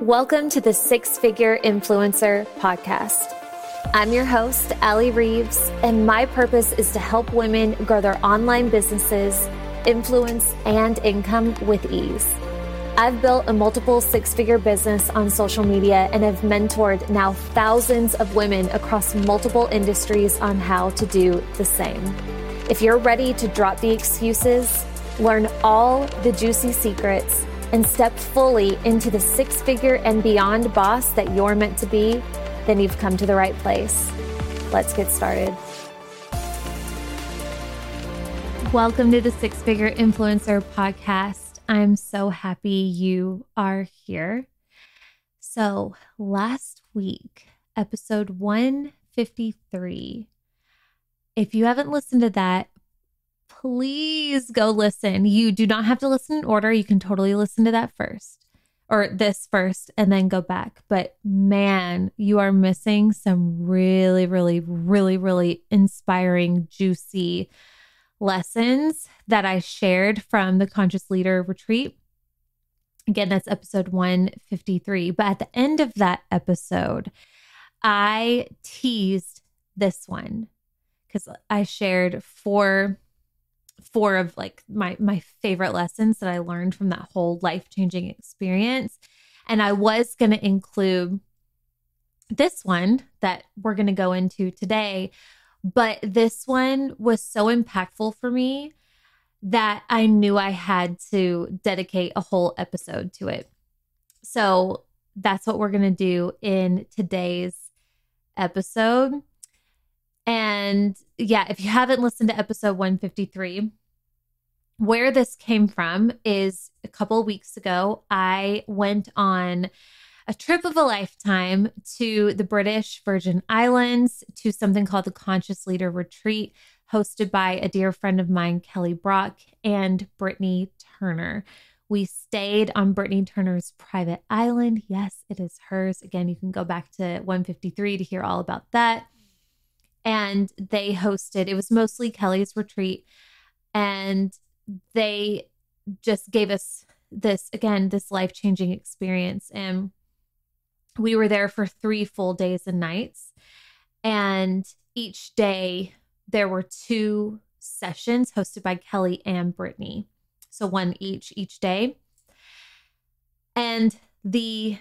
Welcome to the Six Figure Influencer Podcast. I'm your host, Allie Reeves, and my purpose is to help women grow their online businesses, influence, and income with ease. I've built a multiple six figure business on social media and have mentored now thousands of women across multiple industries on how to do the same. If you're ready to drop the excuses, learn all the juicy secrets, and step fully into the six figure and beyond boss that you're meant to be, then you've come to the right place. Let's get started. Welcome to the Six Figure Influencer Podcast. I'm so happy you are here. So, last week, episode 153. If you haven't listened to that, please go listen. You do not have to listen in order. You can totally listen to that first or this first and then go back. But man, you are missing some really, really, really, really inspiring, juicy lessons that I shared from the Conscious Leader Retreat. Again, that's episode 153. But at the end of that episode, I teased this one because I shared four four of like my my favorite lessons that I learned from that whole life-changing experience. And I was going to include this one that we're going to go into today, but this one was so impactful for me that I knew I had to dedicate a whole episode to it. So that's what we're going to do in today's episode. And yeah, if you haven't listened to episode 153, where this came from is a couple weeks ago, I went on a trip of a lifetime to the British Virgin Islands to something called the Conscious Leader Retreat, hosted by a dear friend of mine, Kelly Brock, and Brittany Turner. We stayed on Brittany Turner's private island. Yes, it is hers. Again, you can go back to 153 to hear all about that and they hosted it was mostly Kelly's retreat and they just gave us this again this life-changing experience. And we were there for 3 full days and nights and each day there were two sessions hosted by Kelly and Brittany. So one each each day. And the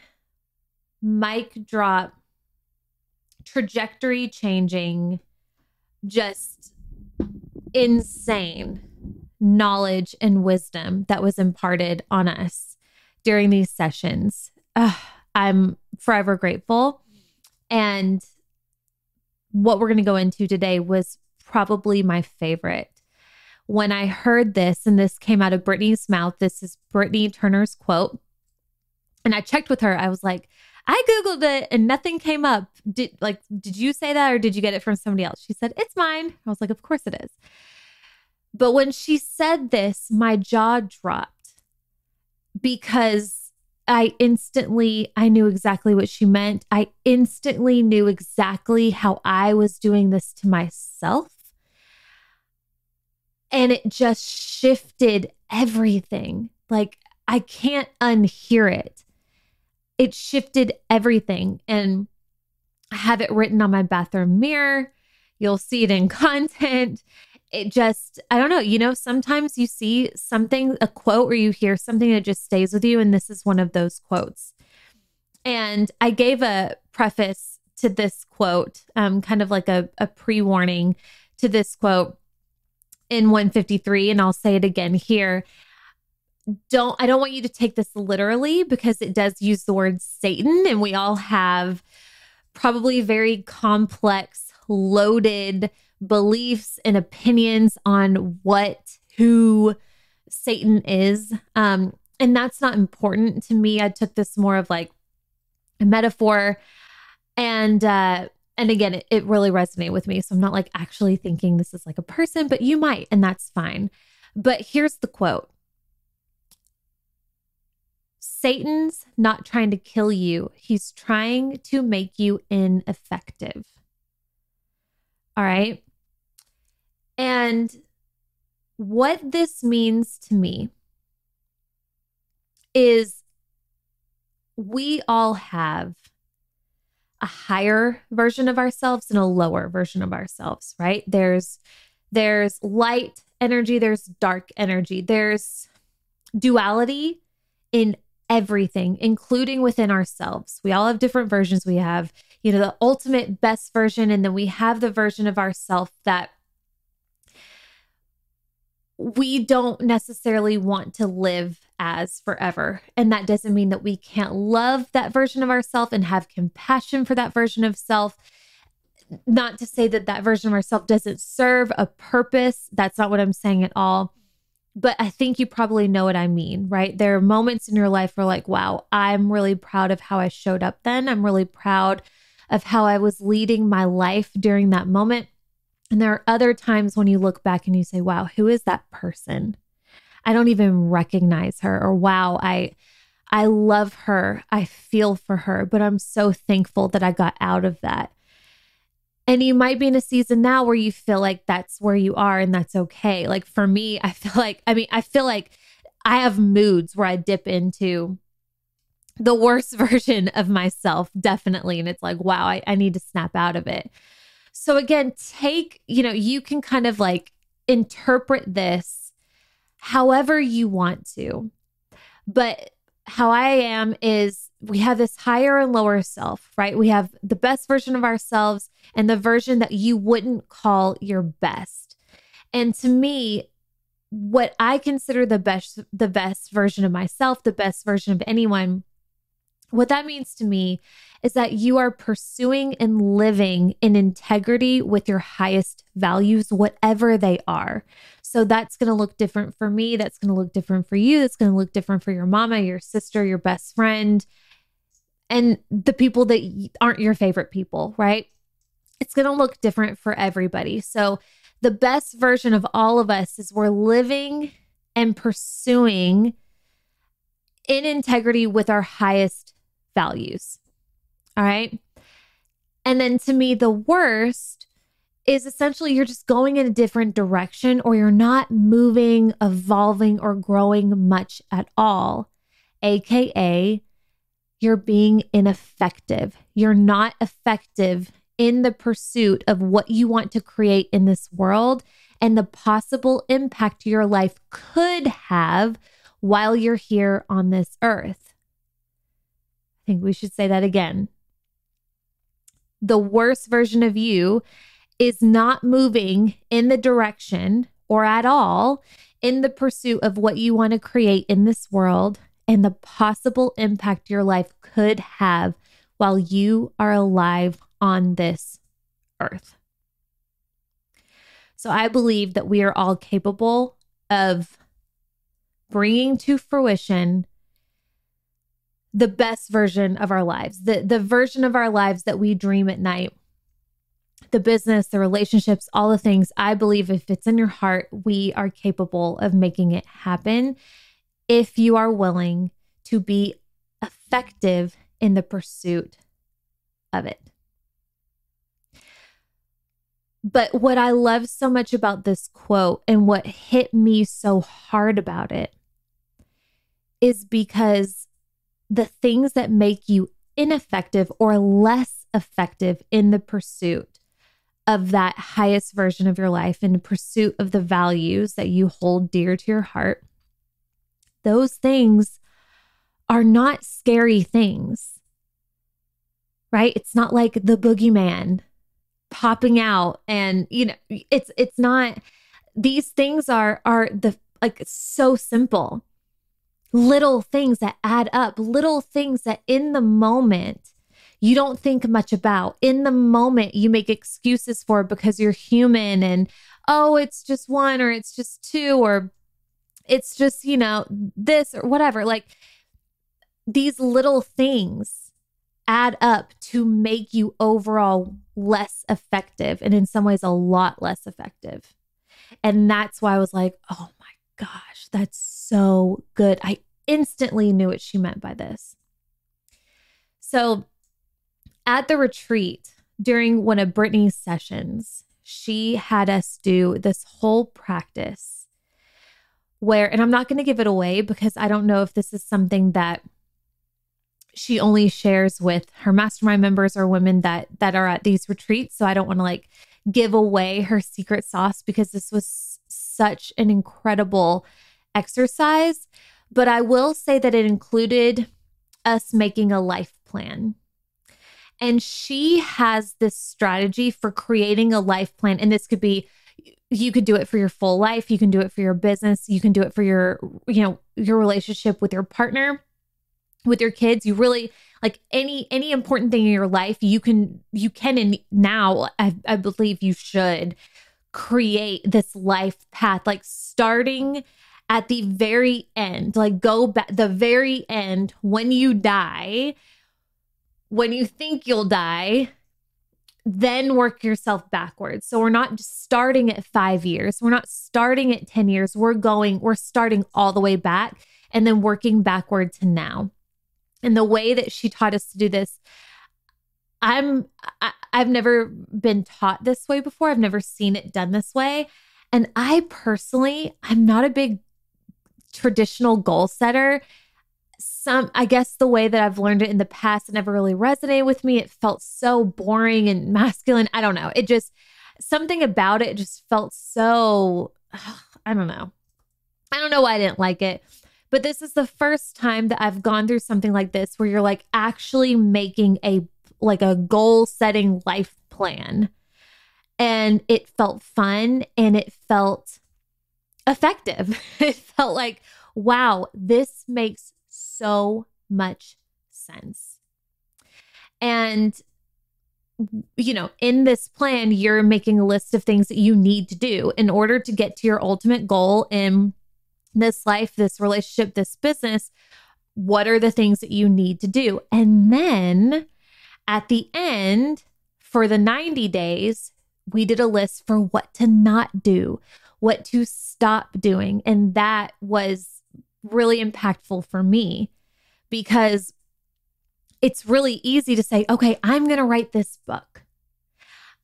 mic drop trajectory changing, just insane knowledge and wisdom that was imparted on us during these sessions. Uh, I'm forever grateful. And what we're going to go into today was probably my favorite. When I heard this, and this came out of Brittany's mouth, this is Brittany Turner's quote. And I checked with her. I was like, I Googled it and nothing came up. Did like, did you say that or did you get it from somebody else? She said, It's mine. I was like, Of course it is. But when she said this, my jaw dropped because I instantly I knew exactly what she meant. I instantly knew exactly how I was doing this to myself. And it just shifted everything. Like I can't unhear it it shifted everything. And I have it written on my bathroom mirror. You'll see it in content. It just, I don't know, you know, sometimes you see something, a quote, or you hear something that just stays with you. And this is one of those quotes. And I gave a preface to this quote, um, kind of like a, a pre warning to this quote in 153. And I'll say it again here don't I don't want you to take this literally because it does use the word Satan. And we all have probably very complex loaded beliefs and opinions on what who Satan is. Um and that's not important to me. I took this more of like a metaphor. And uh and again it, it really resonated with me. So I'm not like actually thinking this is like a person but you might and that's fine. But here's the quote Satan's not trying to kill you, he's trying to make you ineffective. All right. And what this means to me is we all have a higher version of ourselves and a lower version of ourselves, right? There's there's light energy, there's dark energy, there's duality in everything, including within ourselves. We all have different versions. We have, you know, the ultimate best version, and then we have the version of ourself that we don't necessarily want to live as forever. And that doesn't mean that we can't love that version of ourself and have compassion for that version of self. Not to say that that version of ourself doesn't serve a purpose. That's not what I'm saying at all. But I think you probably know what I mean, right? There are moments in your life where, like, wow, I'm really proud of how I showed up then. I'm really proud of how I was leading my life during that moment. And there are other times when you look back and you say, wow, who is that person? I don't even recognize her or wow, I I love her. I feel for her, but I'm so thankful that I got out of that. And you might be in a season now where you feel like that's where you are and that's okay. Like for me, I feel like I mean, I feel like I have moods where I dip into the worst version of myself, definitely. And it's like, wow, I, I need to snap out of it. So again, take, you know, you can kind of like interpret this however you want to. But how I am is we have this higher and lower self, right? We have the best version of ourselves and the version that you wouldn't call your best. And to me, what I consider the best the best version of myself, the best version of anyone what that means to me is that you are pursuing and living in integrity with your highest values, whatever they are. So that's going to look different for me. That's going to look different for you. That's going to look different for your mama, your sister, your best friend, and the people that aren't your favorite people, right? It's going to look different for everybody. So the best version of all of us is we're living and pursuing in integrity with our highest values. All right. And then to me, the worst is essentially you're just going in a different direction or you're not moving, evolving, or growing much at all. AKA, you're being ineffective. You're not effective in the pursuit of what you want to create in this world and the possible impact your life could have while you're here on this earth I think we should say that again. The worst version of you is not moving in the direction or at all in the pursuit of what you want to create in this world and the possible impact your life could have while you are alive on this earth. So I believe that we are all capable of bringing to fruition the best version of our lives, the, the version of our lives that we dream at night. The business, the relationships, all the things. I believe if it's in your heart, we are capable of making it happen if you are willing to be effective in the pursuit of it. But what I love so much about this quote and what hit me so hard about it is because the things that make you ineffective or less effective in the pursuit of that highest version of your life, in the pursuit of the values that you hold dear to your heart, those things are not scary things, right? It's not like the boogeyman popping out and you know it's it's not these things are are the like so simple little things that add up, little things that in the moment you don't think much about. In the moment, you make excuses for because you're human and, oh, it's just one or it's just two or it's just, you know, this or whatever. Like these little things add up to make you overall less effective and in some ways a lot less effective. And that's why I was like, oh my gosh, that's so good. I instantly knew what she meant by this. So at the retreat, during one of Brittany's sessions, she had us do this whole practice where, and I'm not going to give it away because I don't know if this is something that she only shares with her mastermind members or women that that are at these retreats. So I don't want to like give away her secret sauce because this was such an incredible exercise. But I will say that it included us making a life plan. And she has this strategy for creating a life plan. And this could be you could do it for your full life, you can do it for your business, you can do it for your, you know, your relationship with your partner, with your kids. You really like any any important thing in your life, you can you can and now I, I believe you should create this life path, like starting at the very end, like go back the very end when you die, when you think you'll die, then work yourself backwards. So we're not starting at five years, we're not starting at 10 years. We're going, we're starting all the way back and then working backward to now. And the way that she taught us to do this, I'm, I, I've never been taught this way before. I've never seen it done this way. And I personally, I'm not a big traditional goal setter some i guess the way that i've learned it in the past it never really resonated with me. It felt so boring and masculine. I don't know. It just something about it just felt so i don't know. I don't know why i didn't like it but this is the first time that i've gone through something like this where you're like actually making a like a goal setting life plan. And it felt fun and it felt effective. It felt like wow this makes so much sense. And you know, in this plan, you're making a list of things that you need to do in order to get to your ultimate goal in this life, this relationship, this business. What are the things that you need to do? And then at the end, for the 90 days, we did a list for what to not do, what to stop doing. And that was really impactful for me because it's really easy to say, okay, I'm going to write this book.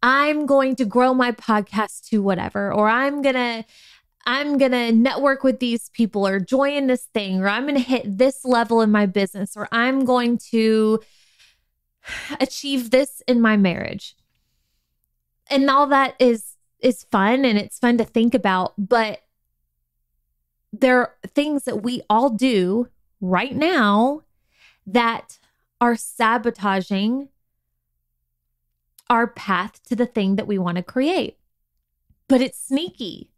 I'm going to grow my podcast to whatever, or I'm going to. I'm going to network with these people or join this thing, or I'm going to hit this level in my business, or I'm going to achieve this in my marriage. And all that is is fun and it's fun to think about, but there are things that we all do right now that are sabotaging our path to the thing that we want to create. But it's sneaky.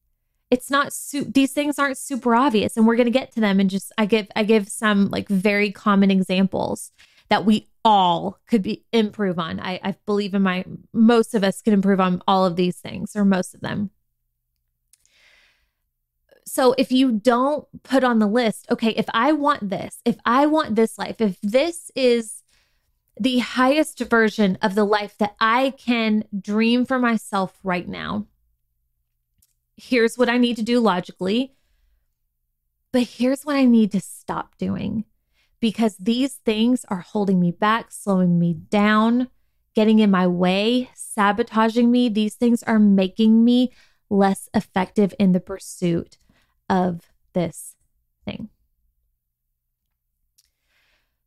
It's not su- these things aren't super obvious and we're going to get to them and just I give I give some like very common examples that we all could be improve on. I, I believe in my most of us can improve on all of these things or most of them. So if you don't put on the list, okay, if I want this, if I want this life, if this is the highest version of the life that I can dream for myself right now, here's what I need to do logically. But here's what I need to stop doing because these things are holding me back, slowing me down, getting in my way, sabotaging me. These things are making me less effective in the pursuit of this thing.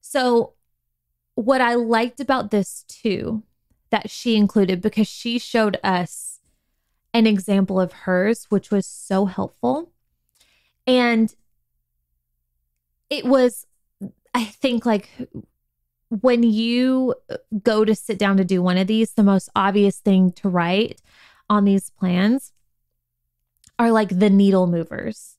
So, what I liked about this too, that she included, because she showed us an example of hers, which was so helpful. And it was, I think, like when you go to sit down to do one of these, the most obvious thing to write on these plans are like the needle movers.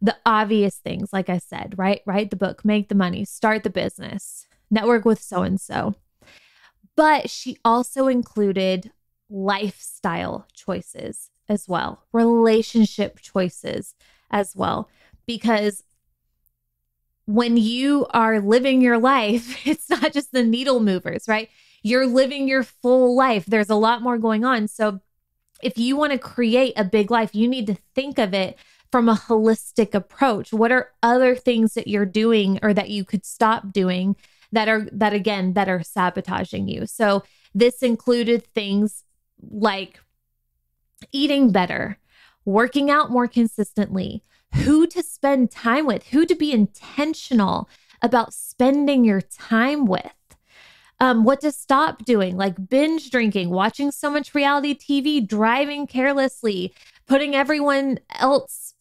The obvious things, like I said, right? Write the book, make the money, start the business, network with so and so. But she also included lifestyle choices as well, relationship choices as well, because when you are living your life, it's not just the needle movers, right? You're living your full life. There's a lot more going on. So if you want to create a big life, you need to think of it from a holistic approach. What are other things that you're doing or that you could stop doing that are that again that are sabotaging you? So this included things like eating better, working out more consistently, who to spend time with, who to be intentional about spending your time with. Um, what to stop doing, like binge drinking, watching so much reality TV, driving carelessly, putting everyone else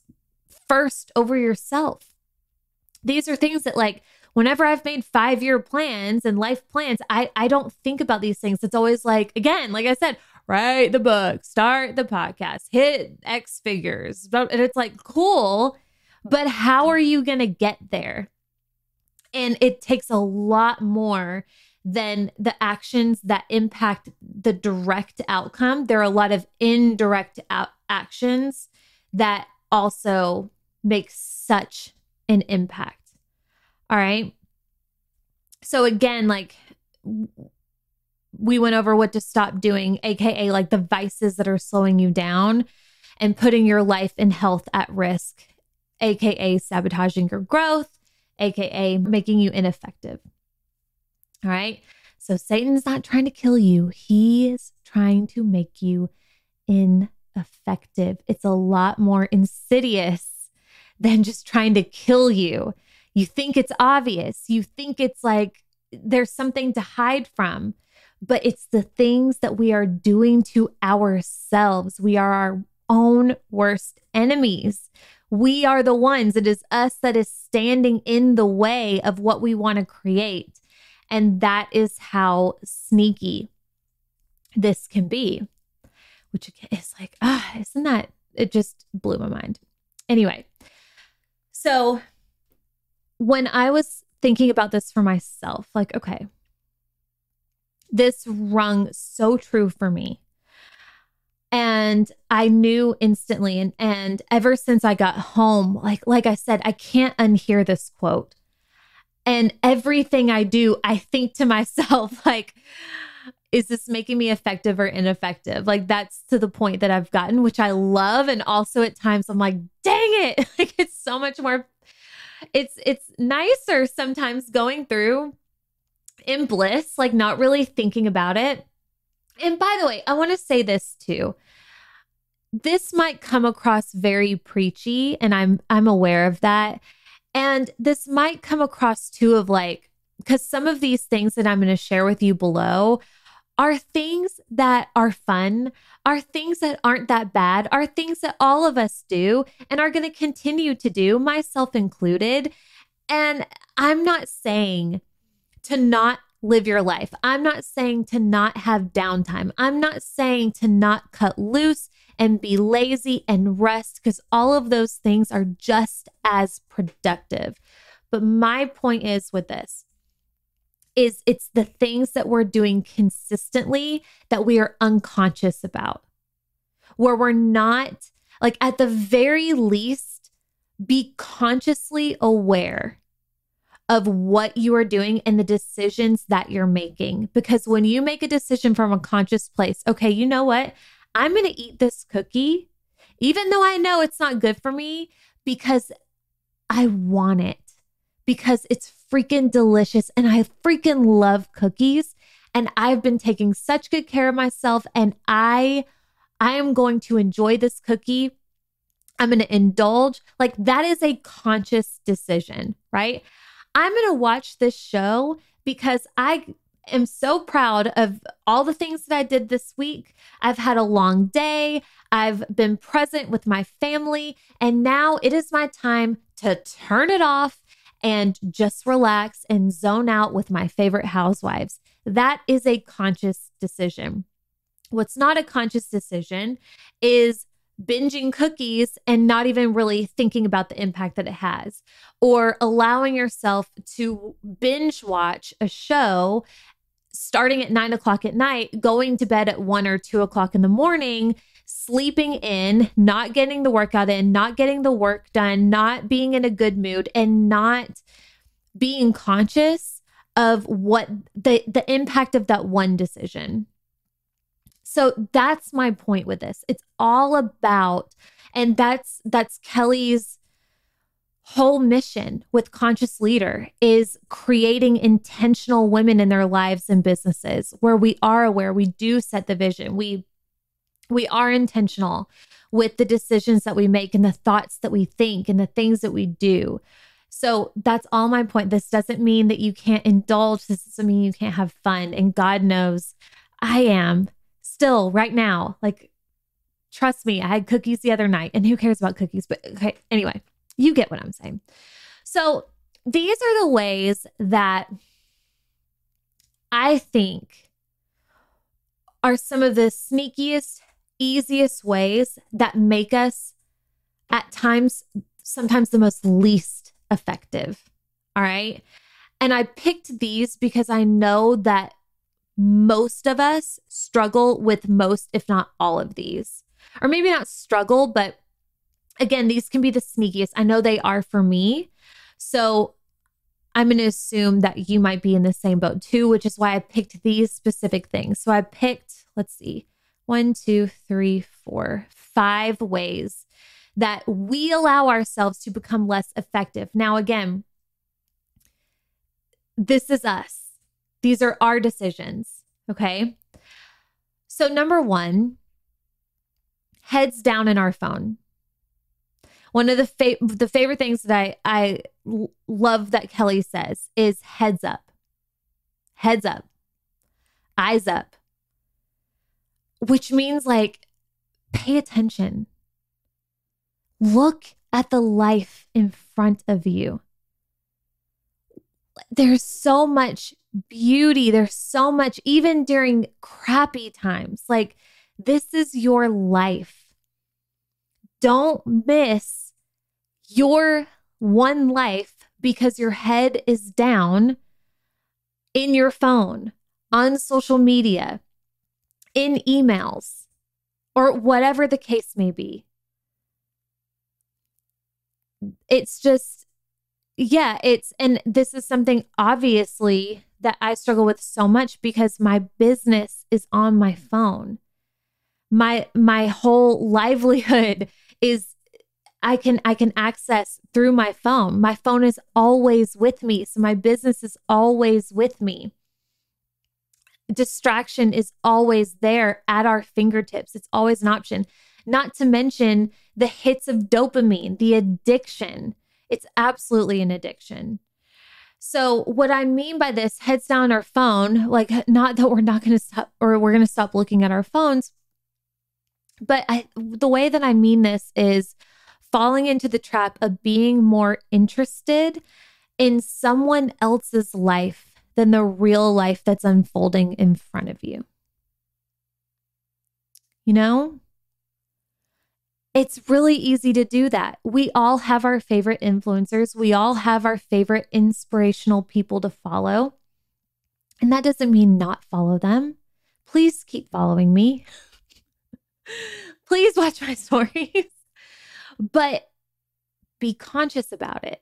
first over yourself. These are things that, like, whenever I've made five year plans and life plans, I, I don't think about these things. It's always like, again, like I said, write the book, start the podcast, hit X figures. And it's like, cool, but how are you going to get there? And it takes a lot more than the actions that impact the direct outcome. There are a lot of indirect actions that also make such an impact. All right. So, again, like we went over what to stop doing, AKA like the vices that are slowing you down and putting your life and health at risk, AKA sabotaging your growth, AKA making you ineffective. All right. So Satan's not trying to kill you, he is trying to make you ineffective. It's a lot more insidious than just trying to kill you. You think it's obvious, you think it's like there's something to hide from but it's the things that we are doing to ourselves. We are our own worst enemies. We are the ones, it is us that is standing in the way of what we want to create. And that is how sneaky this can be, which is like, ah, isn't that? It just blew my mind. Anyway, so when I was thinking about this for myself, like, okay, this rung so true for me. And I knew instantly and and ever since I got home, like like I said, I can't unhear this quote. And everything I do, I think to myself like is this making me effective or ineffective? Like that's to the point that I've gotten, which I love and also at times I'm like, "Dang it." Like it's so much more it's it's nicer sometimes going through in bliss, like not really thinking about it. And by the way, I want to say this too. This might come across very preachy and I'm I'm aware of that. And this might come across too of like cuz some of these things that I'm going to share with you below are things that are fun, are things that aren't that bad, are things that all of us do and are going to continue to do, myself included. And I'm not saying to not live your life. I'm not saying to not have downtime. I'm not saying to not cut loose and be lazy and rest because all of those things are just as productive. But my point is with this is it's the things that we're doing consistently that we are unconscious about. Where we're not like at the very least be consciously aware of what you are doing and the decisions that you're making. Because when you make a decision from a conscious place, okay, you know what? I'm going to eat this cookie, even though I know it's not good for me, because I want it, because it's freaking delicious. And I freaking love cookies. And I've been taking such good care of myself. And I, I am going to enjoy this cookie. I'm going to indulge. Like that is a conscious decision, right? I'm going to watch this show because I am so proud of all the things that I did this week. I've had a long day. I've been present with my family. And now it is my time to turn it off and just relax and zone out with my favorite housewives. That is a conscious decision. What's not a conscious decision is binging cookies and not even really thinking about the impact that it has, or allowing yourself to binge watch a show starting at nine o'clock at night, going to bed at one or two o'clock in the morning, sleeping in, not getting the workout in, not getting the work done, not being in a good mood, and not being conscious of what the the impact of that one decision. So that's my point with this. It's all about and that's that's Kelly's whole mission with conscious leader is creating intentional women in their lives and businesses where we are aware we do set the vision we we are intentional with the decisions that we make and the thoughts that we think and the things that we do So that's all my point. This doesn't mean that you can't indulge. This doesn't mean you can't have fun. And God knows I am still right now. Like, trust me, I had cookies the other night, and who cares about cookies? But okay, anyway, you get what I'm saying. So these are the ways that I think are some of the sneakiest, easiest ways that make us at times, sometimes the most least effective. All right. And I picked these because I know that most of us struggle with most, if not all of these. Or maybe not struggle, but again, these can be the sneakiest. I know they are for me. So I'm going to assume that you might be in the same boat too, which is why I picked these specific things. So I picked, let's see, one, two, three, four, five ways that we allow ourselves to become less effective. Now, again, this is us. These are our decisions. Okay. So, number one, heads down in our phone. One of the fa- the favorite things that I I love that Kelly says is heads up. Heads up. Eyes up. Which means like pay attention. Look at the life in front of you. There's so much beauty. There's so much, even during crappy times. Like, this is your life. Don't miss your one life because your head is down in your phone, on social media, in emails, or whatever the case may be it's just, yeah, it's, and this is something obviously that I struggle with so much because my business is on my phone. My, my whole livelihood is I can I can access through my phone. My phone is always with me. So my business is always with me. Distraction is always there at our fingertips. It's always an option. Not to mention the hits of dopamine, the addiction. It's absolutely an addiction. So, what I mean by this, heads down our phone, like not that we're not going to stop or we're going to stop looking at our phones, but I, the way that I mean this is falling into the trap of being more interested in someone else's life than the real life that's unfolding in front of you. You know? It's really easy to do that. We all have our favorite influencers, we all have our favorite inspirational people to follow. And that doesn't mean not follow them. Please keep following me. Please watch my stories. but be conscious about it,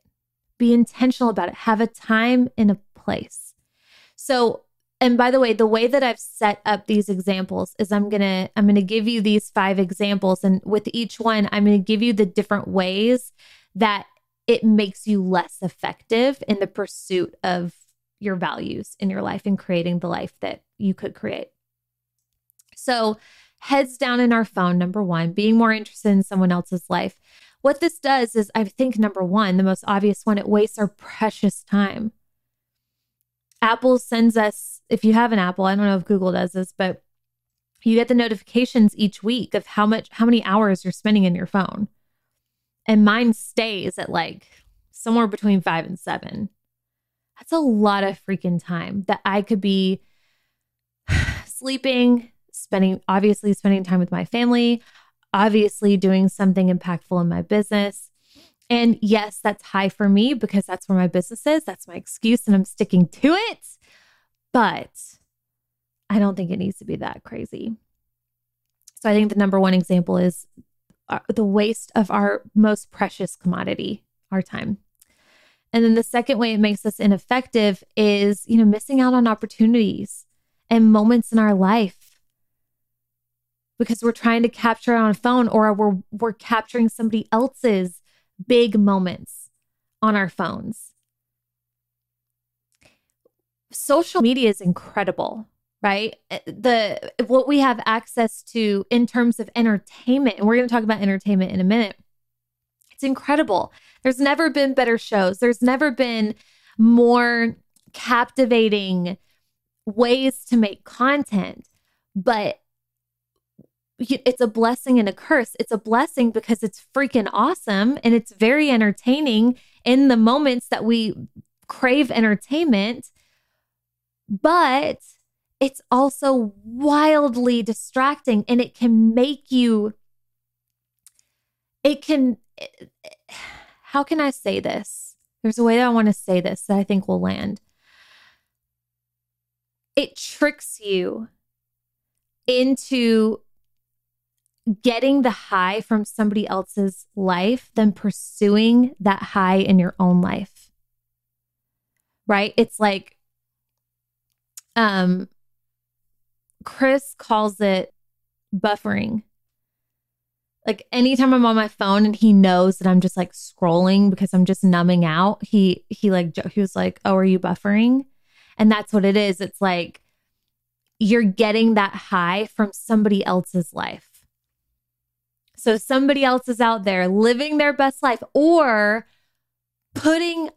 be intentional about it, have a time and a place. So, and by the way the way that i've set up these examples is i'm gonna i'm gonna give you these five examples and with each one i'm gonna give you the different ways that it makes you less effective in the pursuit of your values in your life and creating the life that you could create so heads down in our phone number one being more interested in someone else's life what this does is i think number one the most obvious one it wastes our precious time Apple sends us, if you have an Apple, I don't know if Google does this, but you get the notifications each week of how much, how many hours you're spending in your phone. And mine stays at like somewhere between five and seven. That's a lot of freaking time that I could be sleeping, spending, obviously, spending time with my family, obviously, doing something impactful in my business. And yes, that's high for me because that's where my business is. That's my excuse and I'm sticking to it. But I don't think it needs to be that crazy. So I think the number one example is uh, the waste of our most precious commodity, our time. And then the second way it makes us ineffective is, you know, missing out on opportunities and moments in our life because we're trying to capture it on a phone or we're we're capturing somebody else's big moments on our phones. Social media is incredible, right? The what we have access to in terms of entertainment, and we're going to talk about entertainment in a minute, It's incredible. There's never been better shows. There's never been more captivating ways to make content. But it's a blessing and a curse. It's a blessing because it's freaking awesome and it's very entertaining in the moments that we crave entertainment. But it's also wildly distracting and it can make you, it can, how can I say this? There's a way that I want to say this that I think will land. It tricks you into getting the high from somebody else's life than pursuing that high in your own life. Right? It's like um Chris calls it buffering. Like anytime I'm on my phone and he knows that I'm just like scrolling because I'm just numbing out, he he like he was like, "Oh, are you buffering?" And that's what it is. It's like you're getting that high from somebody else's life. So somebody else is out there living their best life or putting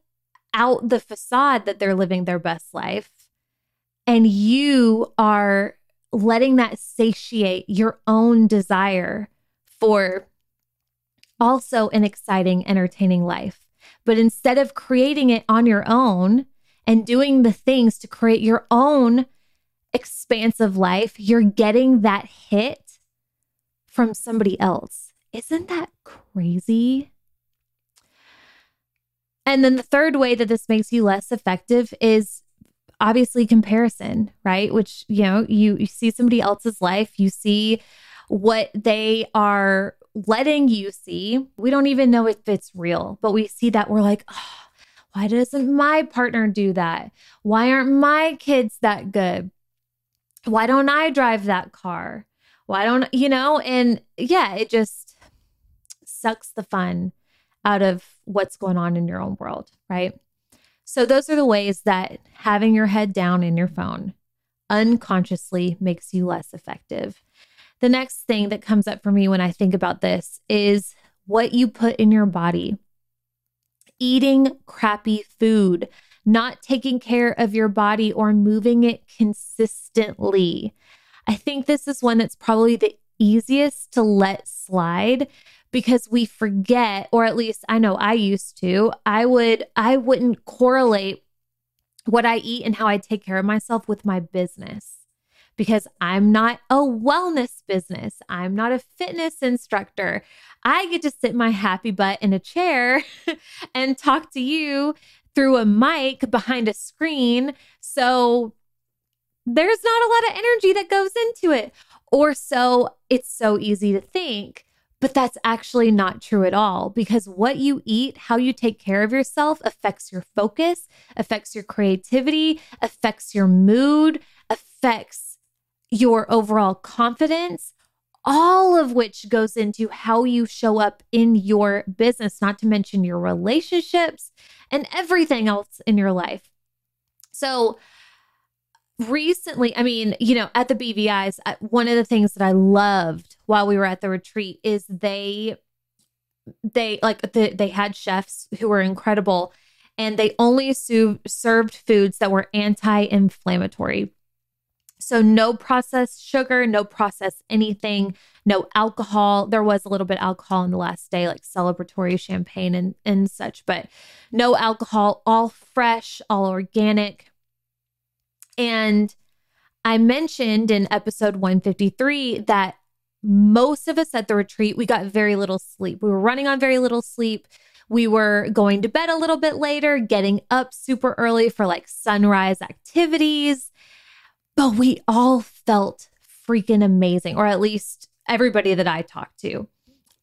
out the facade that they're living their best life. And you are letting that satiate your own desire for also an exciting, entertaining life. But instead of creating it on your own and doing the things to create your own expansive life, you're getting that hit from somebody else. Isn't that crazy? And then the third way that this makes you less effective is obviously comparison, right? Which, you know, you, you see somebody else's life, you see what they are letting you see. We don't even know if it's real, but we see that we're like, oh, why doesn't my partner do that? Why aren't my kids that good? Why don't I drive that car? Why don't, you know, and yeah, it just sucks the fun out of what's going on in your own world, right? So, those are the ways that having your head down in your phone unconsciously makes you less effective. The next thing that comes up for me when I think about this is what you put in your body. Eating crappy food, not taking care of your body or moving it consistently. I think this is one that's probably the easiest to let slide because we forget or at least I know I used to I would I wouldn't correlate what I eat and how I take care of myself with my business because I'm not a wellness business. I'm not a fitness instructor. I get to sit my happy butt in a chair and talk to you through a mic behind a screen. So there's not a lot of energy that goes into it. Or so it's so easy to think. But that's actually not true at all because what you eat, how you take care of yourself affects your focus, affects your creativity, affects your mood, affects your overall confidence, all of which goes into how you show up in your business, not to mention your relationships and everything else in your life. So, recently, I mean, you know, at the BVIs, one of the things that I loved while we were at the retreat is they they like the, they had chefs who were incredible and they only su- served foods that were anti-inflammatory. So no processed sugar, no processed anything, no alcohol. There was a little bit of alcohol in the last day, like celebratory champagne and, and such, but no alcohol, all fresh, all organic. And I mentioned in episode 153 that most of us at the retreat, we got very little sleep. We were running on very little sleep. We were going to bed a little bit later, getting up super early for like sunrise activities. But we all felt freaking amazing, or at least everybody that I talked to.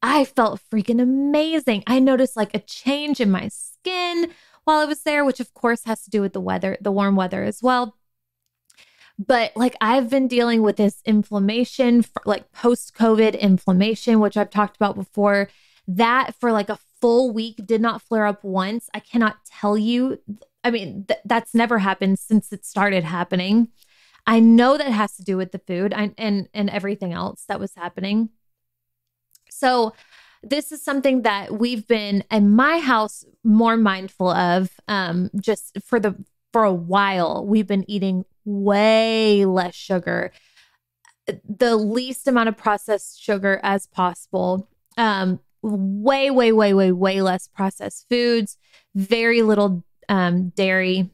I felt freaking amazing. I noticed like a change in my skin while I was there, which of course has to do with the weather, the warm weather as well. But like I've been dealing with this inflammation, for, like post COVID inflammation, which I've talked about before. That for like a full week did not flare up once. I cannot tell you. I mean, th- that's never happened since it started happening. I know that has to do with the food and and, and everything else that was happening. So this is something that we've been in my house more mindful of um, just for the for a while. We've been eating way less sugar, the least amount of processed sugar as possible. Um, way, way, way, way, way less processed foods, very little um, dairy.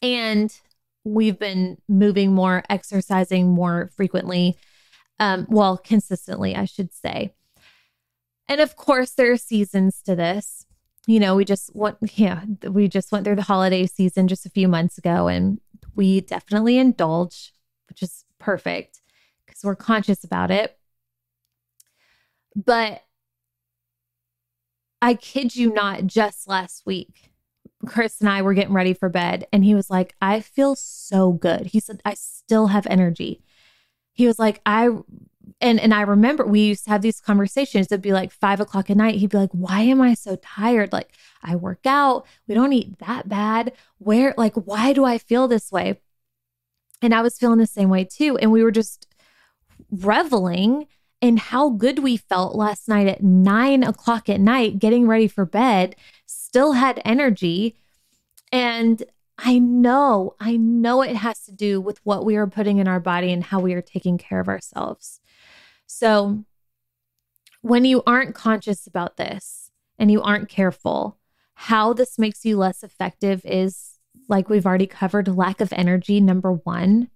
And we've been moving more, exercising more frequently, um, well, consistently, I should say. And of course, there are seasons to this. You know, we just went, yeah, we just went through the holiday season just a few months ago, and we definitely indulge, which is perfect because we're conscious about it. But I kid you not, just last week, Chris and I were getting ready for bed, and he was like, I feel so good. He said, I still have energy. He was like, I, and and I remember we used to have these conversations. It'd be like five o'clock at night. He'd be like, Why am I so tired? Like, I work out. We don't eat that bad. Where, like, why do I feel this way? And I was feeling the same way too. And we were just reveling in how good we felt last night at nine o'clock at night, getting ready for bed, still had energy. And I know, I know it has to do with what we are putting in our body and how we are taking care of ourselves. So, when you aren't conscious about this and you aren't careful, how this makes you less effective is like we've already covered lack of energy, number one.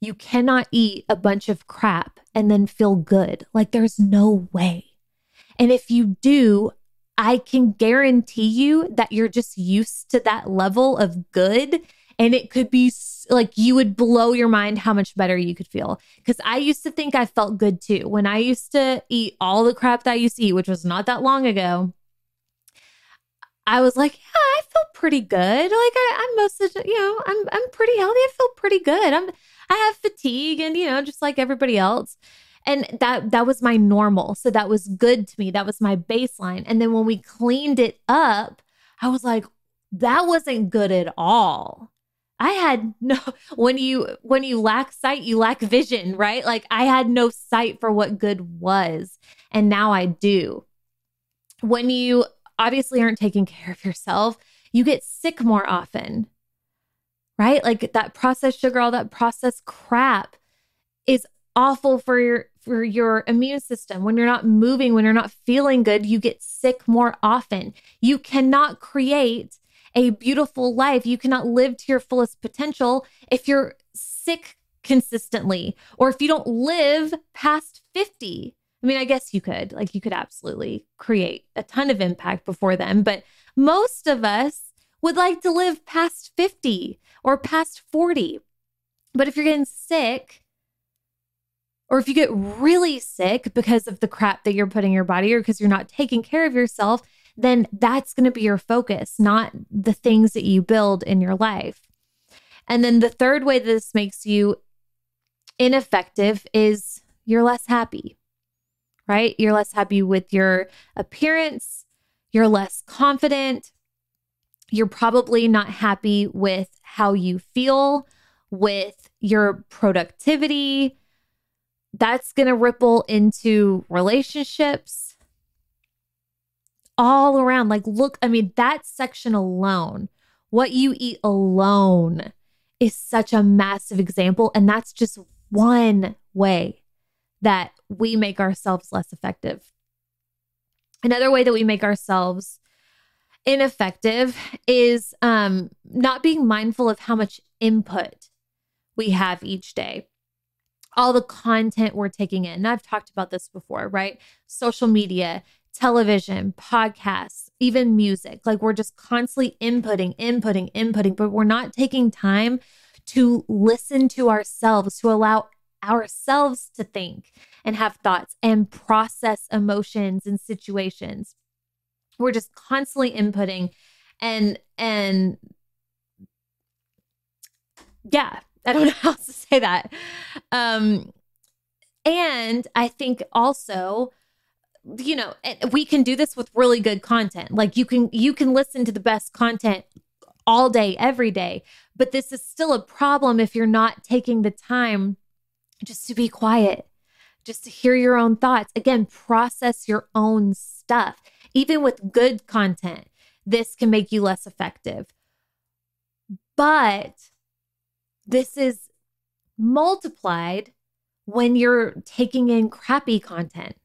You cannot eat a bunch of crap and then feel good. Like there's no way. And if you do, I can guarantee you that you're just used to that level of good. And it could be like you would blow your mind how much better you could feel. Because I used to think I felt good too. When I used to eat all the crap that I used to eat, which was not that long ago, I was like, yeah, I feel pretty good. Like I, I'm most of, you know, I'm I'm pretty healthy. I feel pretty good. I'm I have fatigue and you know, just like everybody else. And that that was my normal. So that was good to me. That was my baseline. And then when we cleaned it up, I was like, that wasn't good at all. I had no when you when you lack sight, you lack vision, right? Like I had no sight for what good was. And now I do. When you obviously aren't taking care of yourself, you get sick more often, right? Like that processed sugar, all that processed crap is awful for your for your immune system. When you're not moving, when you're not feeling good, you get sick more often. You cannot create a beautiful life. You cannot live to your fullest potential if you're sick consistently or if you don't live past 50. I mean, I guess you could, like, you could absolutely create a ton of impact before then, but most of us would like to live past 50 or past 40. But if you're getting sick, or if you get really sick because of the crap that you're putting in your body or because you're not taking care of yourself, then that's going to be your focus, not the things that you build in your life. And then the third way this makes you ineffective is you're less happy right? You're less happy with your appearance, you're less confident, you're probably not happy with how you feel, with your productivity. That's going to ripple into relationships all around. Like, look, I mean, that section alone, what you eat alone is such a massive example. And that's just one way that we make ourselves less effective. Another way that we make ourselves ineffective is um, not being mindful of how much input we have each day. All the content we're taking in. And I've talked about this before, right? Social media, television, podcasts, even music. Like we're just constantly inputting, inputting, inputting, but we're not taking time to listen to ourselves, to allow ourselves to think and have thoughts and process emotions and situations. We're just constantly inputting and and yeah, I don't know how else to say that. Um and I think also you know we can do this with really good content like you can you can listen to the best content all day every day but this is still a problem if you're not taking the time just to be quiet just to hear your own thoughts. Again, process your own stuff. Even with good content, this can make you less effective. But this is multiplied when you're taking in crappy content,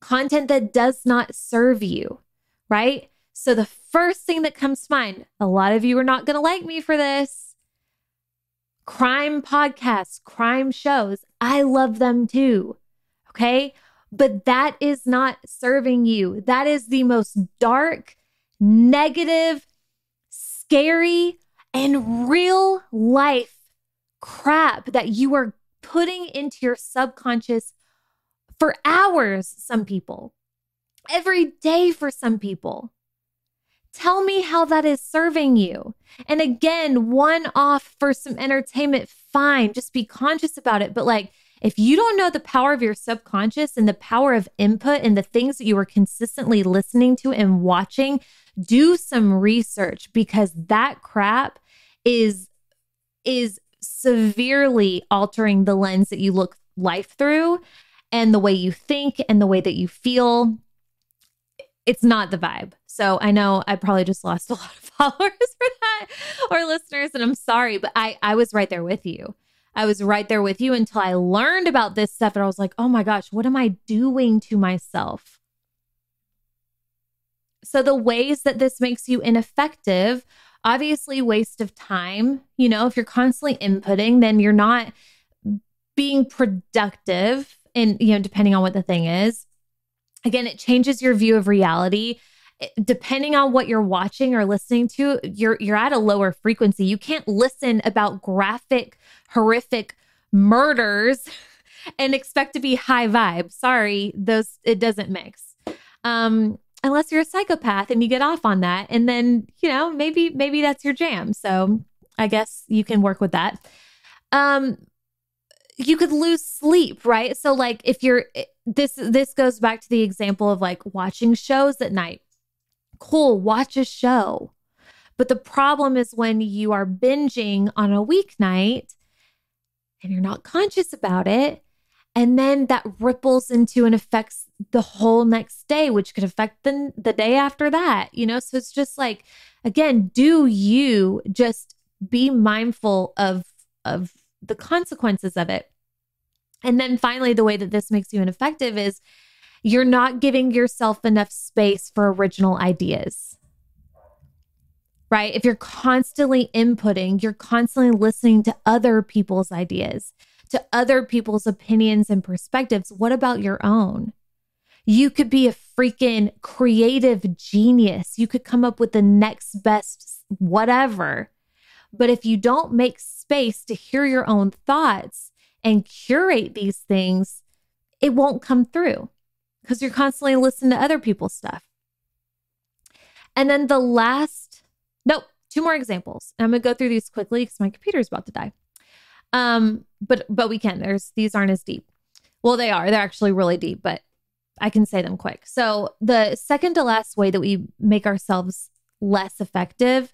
content that does not serve you, right? So, the first thing that comes to mind, a lot of you are not going to like me for this crime podcasts, crime shows. I love them too. Okay. But that is not serving you. That is the most dark, negative, scary, and real life crap that you are putting into your subconscious for hours, some people, every day for some people. Tell me how that is serving you. And again, one off for some entertainment, fine. Just be conscious about it. But like, if you don't know the power of your subconscious and the power of input and the things that you are consistently listening to and watching, do some research because that crap is is severely altering the lens that you look life through and the way you think and the way that you feel. It's not the vibe. So I know I probably just lost a lot of followers for that or listeners, and I'm sorry, but I I was right there with you. I was right there with you until I learned about this stuff and I was like, oh my gosh, what am I doing to myself? So, the ways that this makes you ineffective obviously waste of time. You know, if you're constantly inputting, then you're not being productive and you know, depending on what the thing is. Again, it changes your view of reality. Depending on what you're watching or listening to, you're you're at a lower frequency. You can't listen about graphic, horrific murders and expect to be high vibe. Sorry, those it doesn't mix. Um, unless you're a psychopath and you get off on that and then you know maybe maybe that's your jam so i guess you can work with that um you could lose sleep right? So like if you're eh, this this goes back to the example of like watching shows at night. Cool watch a show. But the problem is when you are binging on a weeknight and you're not conscious about it and then that ripples into and affects the whole next day which could affect the, the day after that you know? So it's just like again do you just be mindful of of the consequences of it and then finally the way that this makes you ineffective is you're not giving yourself enough space for original ideas right if you're constantly inputting you're constantly listening to other people's ideas to other people's opinions and perspectives. What about your own? You could be a freaking creative genius. You could come up with the next best whatever. But if you don't make space to hear your own thoughts and curate these things, it won't come through because you're constantly listening to other people's stuff. And then the last, nope, two more examples. I'm going to go through these quickly because my computer's about to die. Um, but but we can. There's these aren't as deep. Well, they are. They're actually really deep, but I can say them quick. So the second to last way that we make ourselves less effective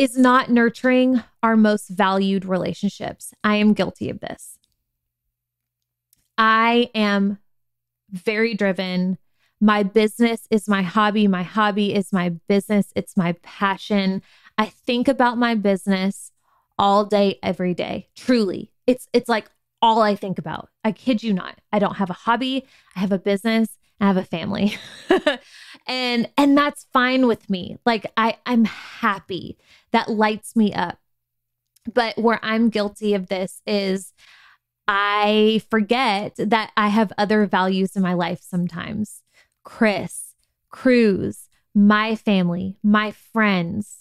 is not nurturing our most valued relationships. I am guilty of this. I am very driven. My business is my hobby. My hobby is my business. It's my passion. I think about my business all day, every day. Truly. It's it's like all I think about. I kid you not. I don't have a hobby. I have a business. I have a family. and and that's fine with me. Like I I'm happy. That lights me up. But where I'm guilty of this is I forget that I have other values in my life sometimes. Chris, Cruz, my family, my friends,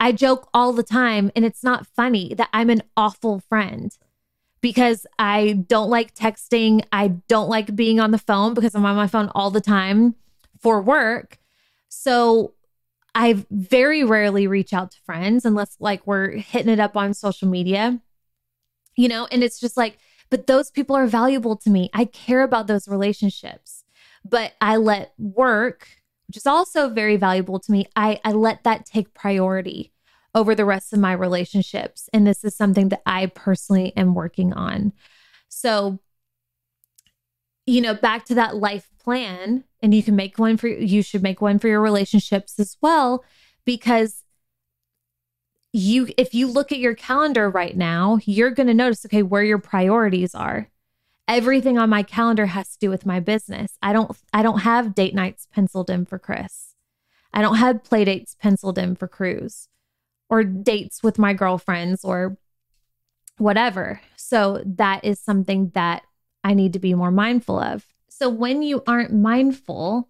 I joke all the time, and it's not funny that I'm an awful friend because I don't like texting. I don't like being on the phone because I'm on my phone all the time for work. So I very rarely reach out to friends unless like we're hitting it up on social media, you know, and it's just like, but those people are valuable to me. I care about those relationships, but I let work which is also very valuable to me, I, I let that take priority over the rest of my relationships. And this is something that I personally am working on. So, you know, back to that life plan, and you can make one for you should make one for your relationships as well because you if you look at your calendar right now, you're going to notice okay, where your priorities are. Everything on my calendar has to do with my business. I don't I don't have date nights penciled in for Chris. I don't have play dates penciled in for Cruz or dates with my girlfriends or whatever. So that is something that I need to be more mindful of. So when you aren't mindful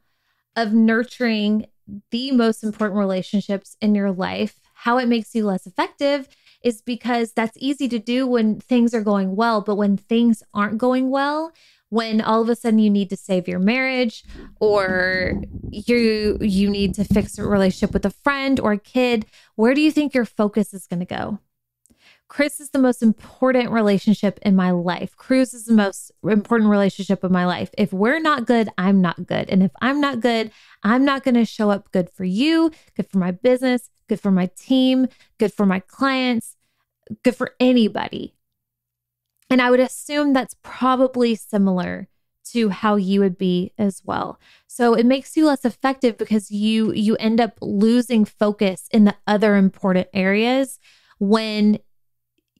of nurturing the most important relationships in your life, how it makes you less effective is because that's easy to do when things are going well. But when things aren't going well, when all of a sudden you need to save your marriage or you you need to fix a relationship with a friend or a kid, where do you think your focus is going to go? Chris is the most important relationship in my life. Cruz is the most important relationship of my life. If we're not good, I'm not good. And if I'm not good, I'm not going to show up good for you, good for my business, good for my team, good for my clients, good for anybody. And I would assume that's probably similar to how you would be as well. So it makes you less effective because you you end up losing focus in the other important areas when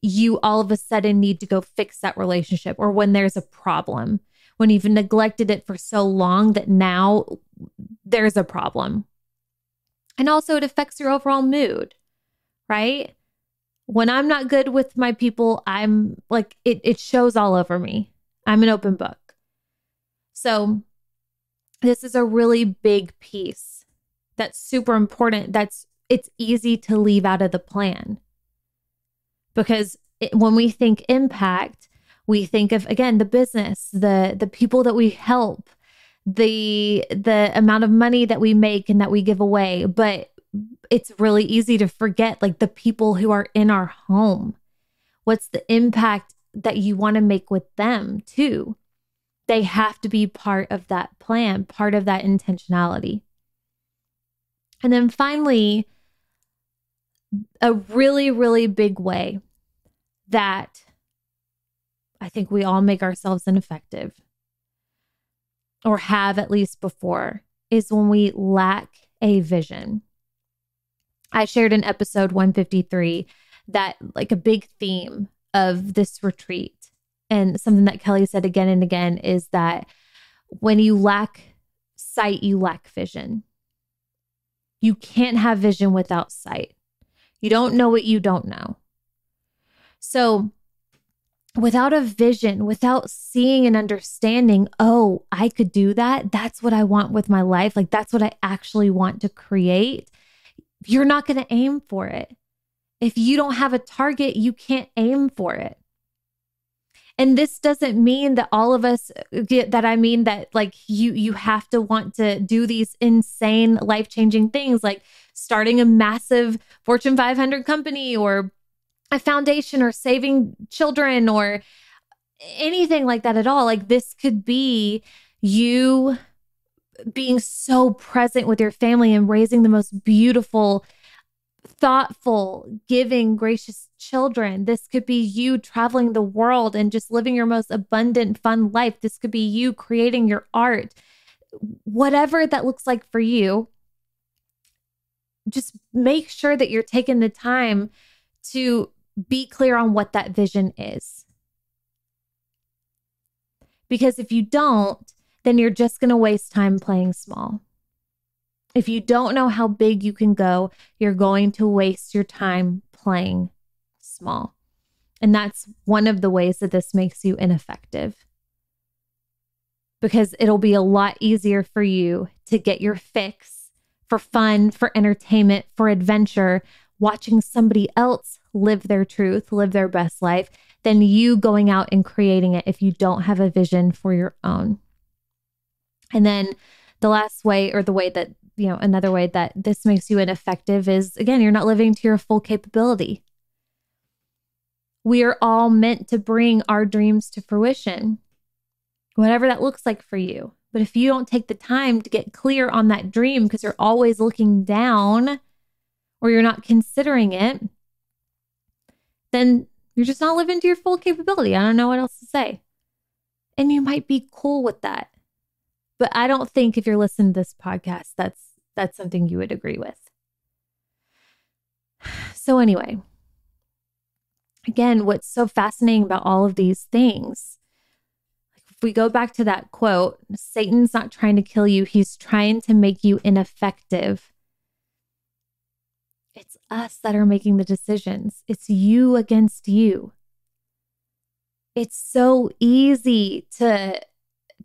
you all of a sudden need to go fix that relationship or when there's a problem, when you've neglected it for so long that now there's a problem. And also, it affects your overall mood, right? When I'm not good with my people, I'm like, it, it shows all over me. I'm an open book. So, this is a really big piece that's super important. That's it's easy to leave out of the plan because it, when we think impact, we think of again the business, the the people that we help, the the amount of money that we make and that we give away, but it's really easy to forget like the people who are in our home. What's the impact that you want to make with them too? They have to be part of that plan, part of that intentionality. And then finally, a really, really big way that I think we all make ourselves ineffective or have at least before is when we lack a vision. I shared in episode 153 that, like, a big theme of this retreat, and something that Kelly said again and again is that when you lack sight, you lack vision. You can't have vision without sight. You don't know what you don't know. So, without a vision, without seeing and understanding, oh, I could do that. That's what I want with my life. Like, that's what I actually want to create. You're not going to aim for it. If you don't have a target, you can't aim for it. And this doesn't mean that all of us get that I mean that like you you have to want to do these insane life-changing things like starting a massive Fortune 500 company or a foundation or saving children or anything like that at all. Like this could be you being so present with your family and raising the most beautiful, thoughtful, giving, gracious children. This could be you traveling the world and just living your most abundant, fun life. This could be you creating your art. Whatever that looks like for you, just make sure that you're taking the time to be clear on what that vision is. Because if you don't, then you're just going to waste time playing small. If you don't know how big you can go, you're going to waste your time playing small. And that's one of the ways that this makes you ineffective. Because it'll be a lot easier for you to get your fix for fun, for entertainment, for adventure, watching somebody else live their truth, live their best life, than you going out and creating it if you don't have a vision for your own. And then the last way, or the way that, you know, another way that this makes you ineffective is again, you're not living to your full capability. We are all meant to bring our dreams to fruition, whatever that looks like for you. But if you don't take the time to get clear on that dream because you're always looking down or you're not considering it, then you're just not living to your full capability. I don't know what else to say. And you might be cool with that. But I don't think if you're listening to this podcast, that's that's something you would agree with. So anyway, again, what's so fascinating about all of these things if we go back to that quote, Satan's not trying to kill you, he's trying to make you ineffective. It's us that are making the decisions. It's you against you. It's so easy to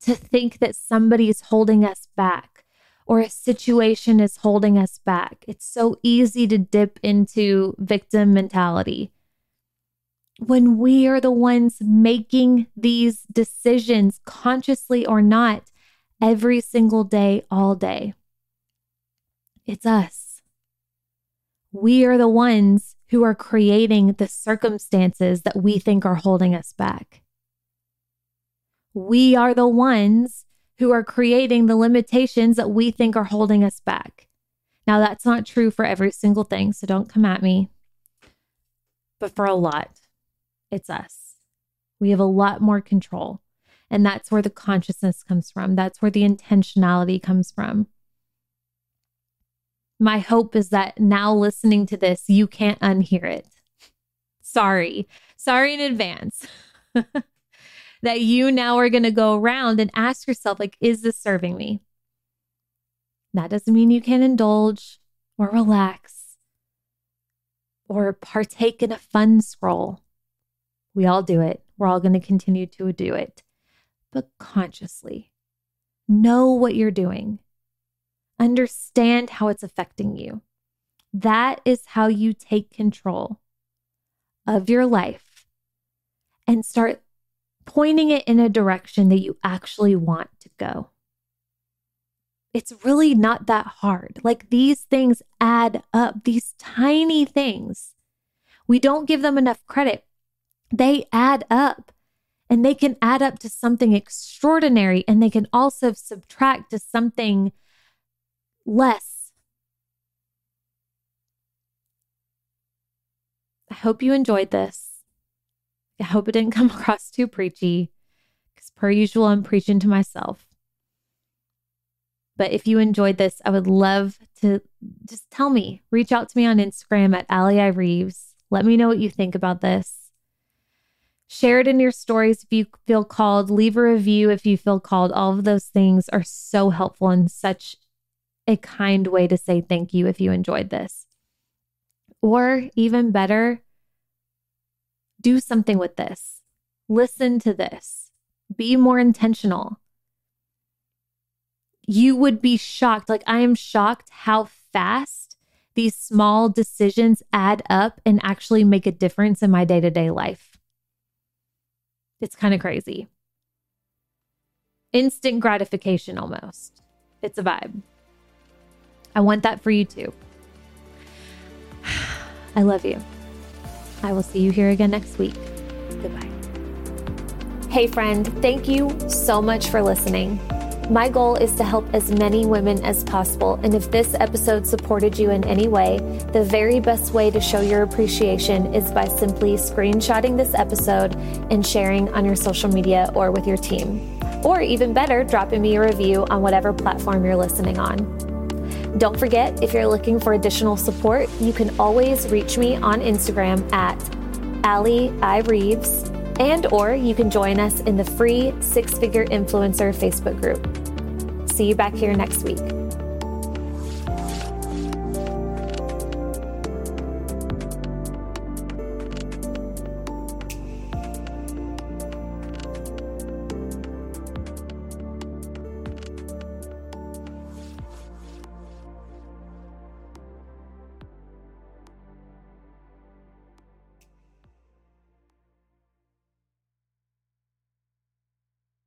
to think that somebody's holding us back or a situation is holding us back. It's so easy to dip into victim mentality when we are the ones making these decisions, consciously or not, every single day, all day. It's us. We are the ones who are creating the circumstances that we think are holding us back. We are the ones who are creating the limitations that we think are holding us back. Now, that's not true for every single thing, so don't come at me, but for a lot it's us. We have a lot more control. And that's where the consciousness comes from. That's where the intentionality comes from. My hope is that now listening to this, you can't unhear it. Sorry. Sorry in advance. that you now are going to go around and ask yourself, like, is this serving me? That doesn't mean you can indulge or relax or partake in a fun scroll. We all do it. We're all going to continue to do it, but consciously. Know what you're doing, understand how it's affecting you. That is how you take control of your life and start pointing it in a direction that you actually want to go. It's really not that hard. Like these things add up, these tiny things. We don't give them enough credit they add up and they can add up to something extraordinary and they can also subtract to something less. I hope you enjoyed this. I hope it didn't come across too preachy because, per usual, I'm preaching to myself. But if you enjoyed this, I would love to just tell me. Reach out to me on Instagram at Ali I Reeves. Let me know what you think about this. Share it in your stories if you feel called. Leave a review if you feel called. All of those things are so helpful and such a kind way to say thank you if you enjoyed this. Or even better, do something with this. Listen to this. Be more intentional. You would be shocked. Like, I am shocked how fast these small decisions add up and actually make a difference in my day to day life. It's kind of crazy. Instant gratification almost. It's a vibe. I want that for you too. I love you. I will see you here again next week. Goodbye. Hey, friend, thank you so much for listening. My goal is to help as many women as possible. And if this episode supported you in any way, the very best way to show your appreciation is by simply screenshotting this episode and sharing on your social media or with your team. Or even better, dropping me a review on whatever platform you're listening on. Don't forget, if you're looking for additional support, you can always reach me on Instagram at Ali I Reeves, and or you can join us in the free Six Figure Influencer Facebook group see you back here next week.